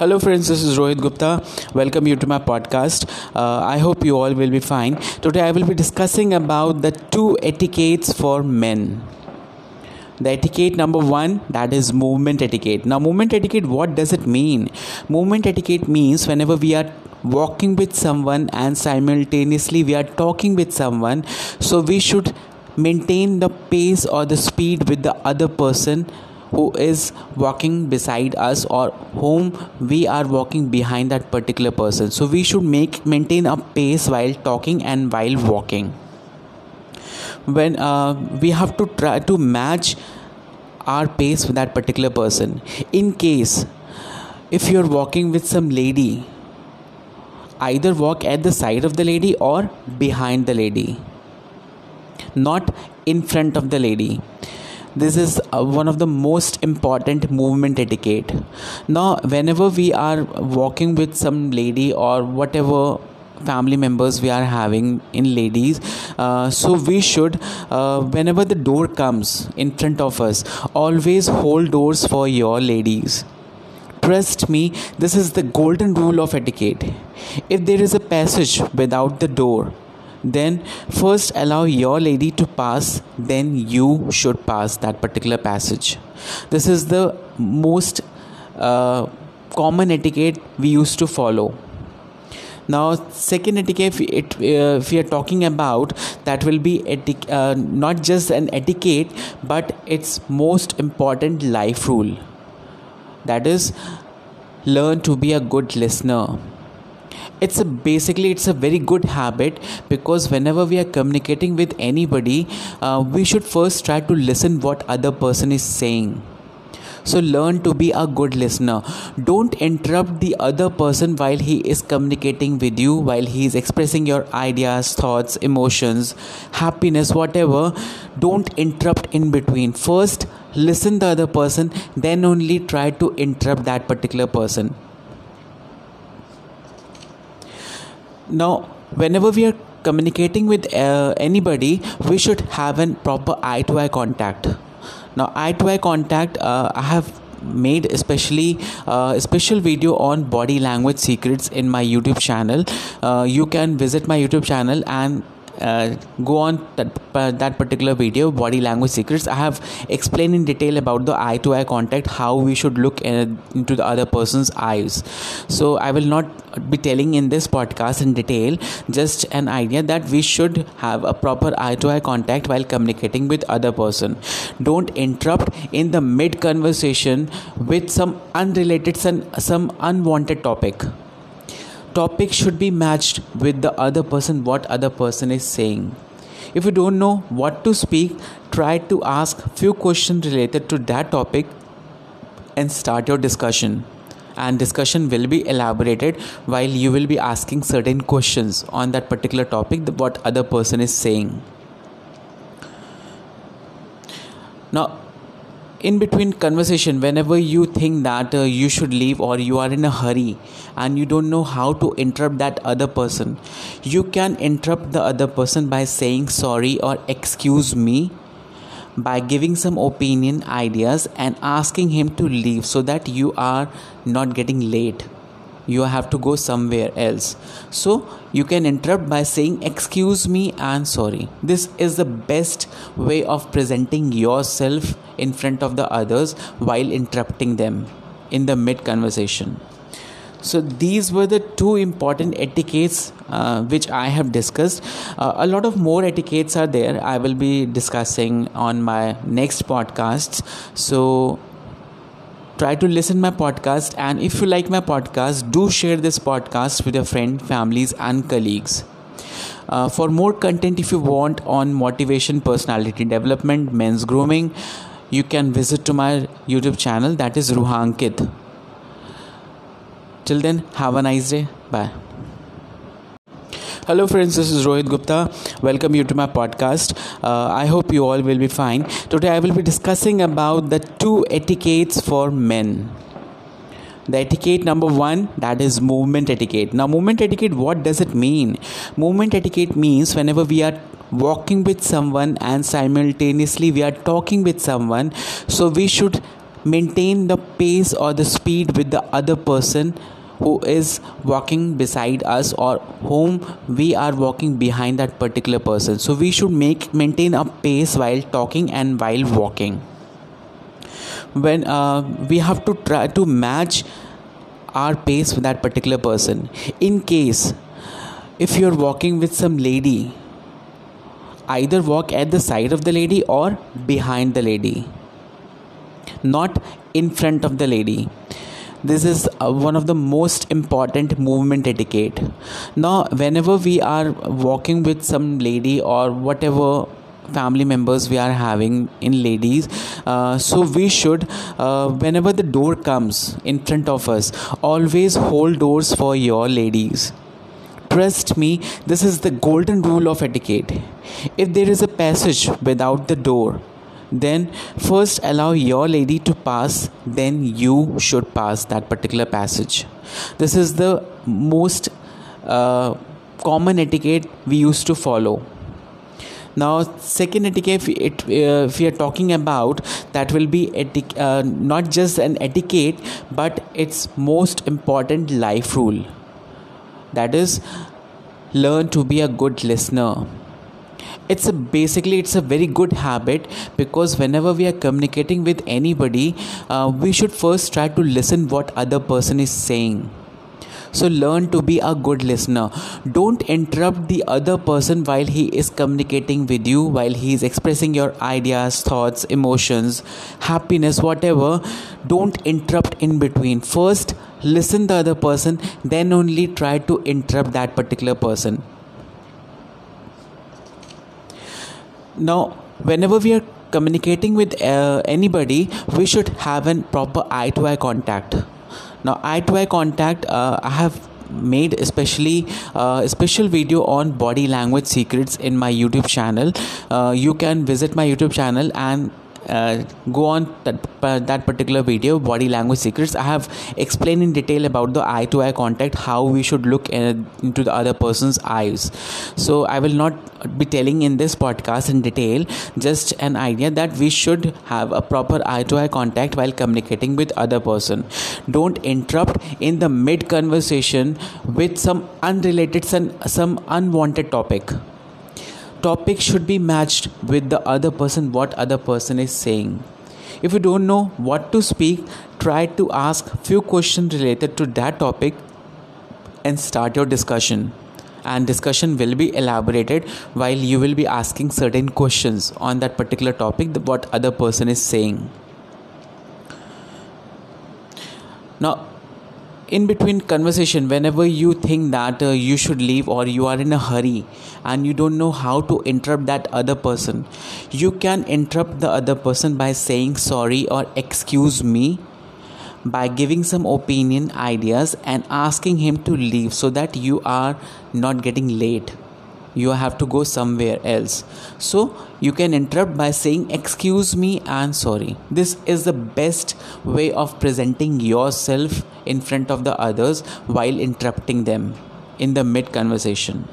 Hello, friends. This is Rohit Gupta. Welcome you to my podcast. Uh, I hope you all will be fine. Today, I will be discussing about the two etiquettes for men. The etiquette number one that is movement etiquette. Now, movement etiquette, what does it mean? Movement etiquette means whenever we are walking with someone and simultaneously we are talking with someone, so we should maintain the pace or the speed with the other person who is walking beside us or whom we are walking behind that particular person. So we should make maintain a pace while talking and while walking. When uh, we have to try to match our pace with that particular person. In case if you're walking with some lady either walk at the side of the lady or behind the lady. Not in front of the lady this is uh, one of the most important movement etiquette. Now whenever we are walking with some lady or whatever family members we are having in ladies uh, so we should uh, whenever the door comes in front of us always hold doors for your ladies. Trust me this is the golden rule of etiquette. If there is a passage without the door then first allow your lady to pass then you should pass that particular passage. This is the most uh, common etiquette we used to follow. Now second etiquette it, uh, if we are talking about that will be etic- uh, not just an etiquette but its most important life rule. That is learn to be a good listener it's a basically it's a very good habit because whenever we are communicating with anybody uh, we should first try to listen what other person is saying. So learn to be a good listener. Don't interrupt the other person while he is communicating with you while he is expressing your ideas thoughts emotions happiness whatever. Don't interrupt in between. First listen the other person then only try to interrupt that particular person now whenever we are communicating with uh, anybody we should have a proper eye to eye contact. Now eye to eye contact uh, i have made especially uh, a special video on body language secrets in my youtube channel. Uh, you can visit my youtube channel and uh, go on that, uh, that particular video body language secrets. I have explained in detail about the eye to eye contact how we should look in, into the other person's eyes. So i will not be telling in this podcast in detail just an idea that we should have a proper eye to eye contact while communicating with other person. Don't interrupt in the mid conversation with some unrelated some, some unwanted topic topic should be matched with the other person what other person is saying. If you don't know what to speak try to ask few questions related to that topic and start your discussion. And discussion will be elaborated while you will be asking certain questions on that particular topic what other person is saying. Now in between conversation whenever you think that uh, you should leave or you are in a hurry and you don't know how to interrupt that other person you can interrupt the other person by saying sorry or excuse me by giving some opinion ideas and asking him to leave so that you are not getting late you have to go somewhere else. So you can interrupt by saying excuse me and sorry. This is the best way of presenting yourself in front of the others while interrupting them in the mid conversation. So these were the two important etiquettes uh, which i have discussed. Uh, a lot of more etiquettes are there. I will be discussing on my next podcasts so try to listen my podcast and if you like my podcast do share this podcast with your friends families and colleagues. Uh, for more content if you want on motivation personality development men's grooming you can visit to my youtube channel that is Roohankit. Till then have a nice day. Bye Hello, friends. This is Rohit Gupta. Welcome you to my podcast. Uh, I hope you all will be fine. Today, I will be discussing about the two etiquettes for men. The etiquette number one that is movement etiquette. Now, movement etiquette, what does it mean? Movement etiquette means whenever we are walking with someone and simultaneously we are talking with someone, so we should maintain the pace or the speed with the other person who is walking beside us or whom we are walking behind that particular person. So we should make maintain a pace while talking and while walking. When uh, we have to try to match our pace with that particular person. In case if you're walking with some lady either walk at the side of the lady or behind the lady. Not in front of the lady this is uh, one of the most important movement etiquette. Now whenever we are walking with some lady or whatever family members we are having in ladies uh, so we should uh, whenever the door comes in front of us always hold doors for your ladies. Trust me this is the golden rule of etiquette. If there is a passage without the door then first allow your lady to pass then you should pass that particular passage. This is the most uh, common etiquette we used to follow. Now second etiquette it, uh, if we are talking about that will be etic- uh, not just an etiquette but its most important life rule. That is learn to be a good listener it's a basically it's a very good habit because whenever we are communicating with anybody uh, we should first try to listen what other person is saying. So learn to be a good listener. Don't interrupt the other person while he is communicating with you while he is expressing your ideas thoughts emotions happiness whatever. Don't interrupt in between. First listen the other person then only try to interrupt that particular person now whenever we are communicating with uh, anybody we should have a proper eye to eye contact. Now eye to eye contact uh, i have made especially uh, a special video on body language secrets in my youtube channel. Uh, you can visit my youtube channel and uh, go on that, uh, that particular video body language secrets. I have explained in detail about the eye to eye contact how we should look in, into the other person's eyes. So i will not be telling in this podcast in detail just an idea that we should have a proper eye to eye contact while communicating with other person. Don't interrupt in the mid conversation with some unrelated some, some unwanted topic topic should be matched with the other person what other person is saying. If you don't know what to speak try to ask few questions related to that topic and start your discussion. And discussion will be elaborated while you will be asking certain questions on that particular topic what other person is saying. Now in between conversation whenever you think that uh, you should leave or you are in a hurry and you don't know how to interrupt that other person you can interrupt the other person by saying sorry or excuse me by giving some opinion ideas and asking him to leave so that you are not getting late you have to go somewhere else. So you can interrupt by saying excuse me and sorry. This is the best way of presenting yourself in front of the others while interrupting them in the mid conversation.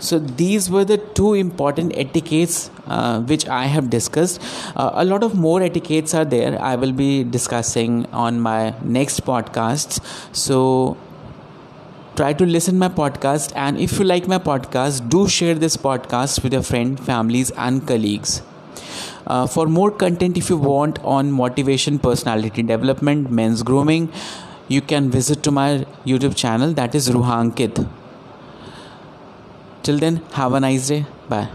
So these were the two important etiquettes uh, which i have discussed. Uh, a lot of more etiquettes are there. I will be discussing on my next podcasts so try to listen my podcast and if you like my podcast do share this podcast with your friend families and colleagues. Uh, for more content if you want on motivation personality development men's grooming you can visit to my youtube channel that is Roohankit. Till then have a nice day. Bye